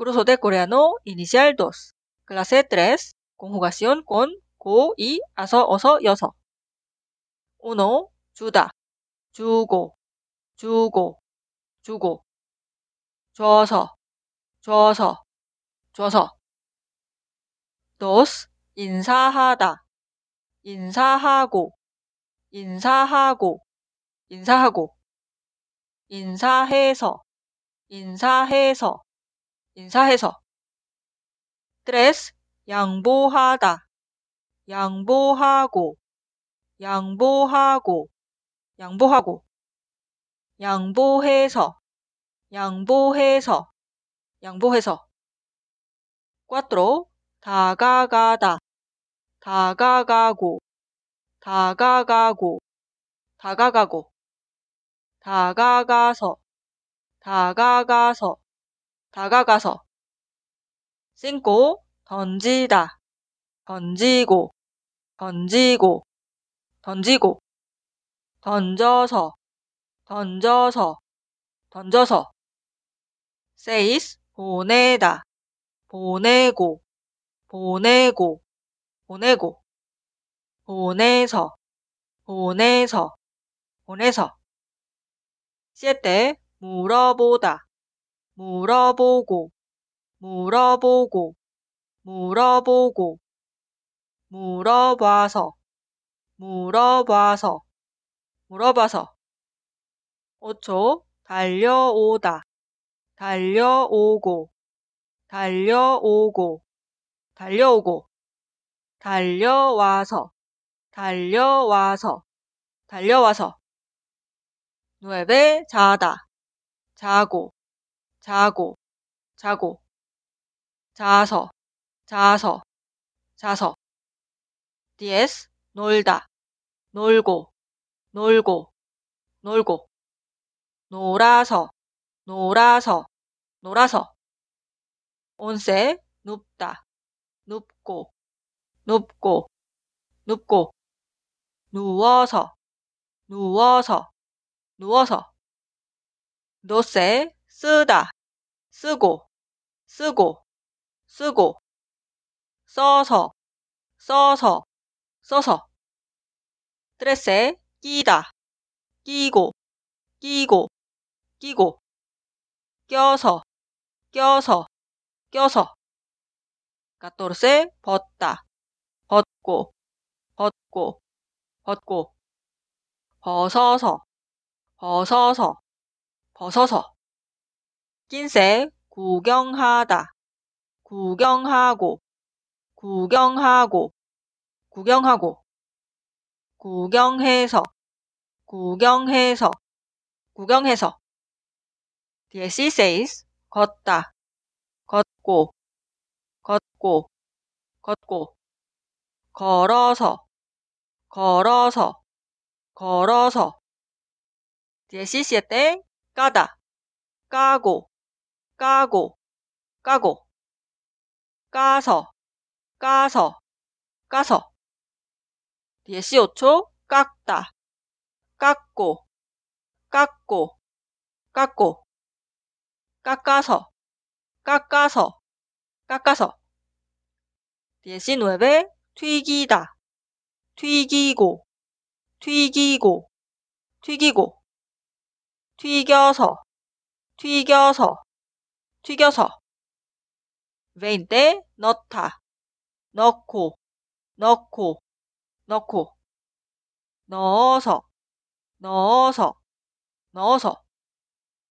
Curso de coreano inicial 2. Clase 3. Conjugación con 고, 이, 아서, 어서, 여서. 1. 주다. 주고, 주고, 주고. 줘서, 줘서, 줘서. 2. 인사하다. 인사하고, 인사하고, 인사하고. 인사해서, 인사해서, 인사해서. 3. 양보하다. 양보하고, 양보하고, 양보하고. 양보해서, 양보해서, 양보해서. 4. 다가가다. 다가가고, 다가가고, 다가가고. 다가가서, 다가가서, 다가가서. 신고, 던지다, 던지고, 던지고, 던지고. 던져서, 던져서, 던져서. says, 보내다, 보내고, 보내고, 보내고. 보내서, 보내서, 보내서. 시때 물어보다, 물어보고, 물어보고, 물어보고. 물어봐서, 물어봐서, 물어봐서. 5초 달려오다, 달려오고, 달려오고, 달려오고. 달려와서, 달려와서, 달려와서. 9. 자다, 자고, 자고, 자고. 자서, 자서, 자서. 10. 놀다, 놀고, 놀고, 놀고. 놀아서, 놀아서, 놀아서. 11. 눕다, 눕고, 눕고, 눕고. 누워서, 누워서, 누워서. 12. 쓰다, 쓰고, 쓰고, 쓰고. 써서, 써서, 써서. 13. 끼다, 끼고, 끼고, 끼고. 껴서, 껴서, 껴서. 14. 벗다, 벗고, 벗고, 벗고. 벗어서, 벗어서, 벗어서. 15. 구경하다, 구경하고, 구경하고, 구경하고. 구경해서, 구경해서, 구경해서. 16. 걷다, 걷고, 걷고, 걷고. 걸어서, 걸어서, 걸어서. 17. 까다, 까고, 까고, 까고. 까서, 까서, 까서. 15초 깎다, 깎고, 깎고, 깎고. 깎아서, 깎아서, 깎아서. 19. 튀기다, 튀기고, 튀기고, 튀기고. 튀겨서, 튀겨서, 튀겨서. 20. 넣다, 넣고, 넣고, 넣고. 넣어서, 넣어서, 넣어서.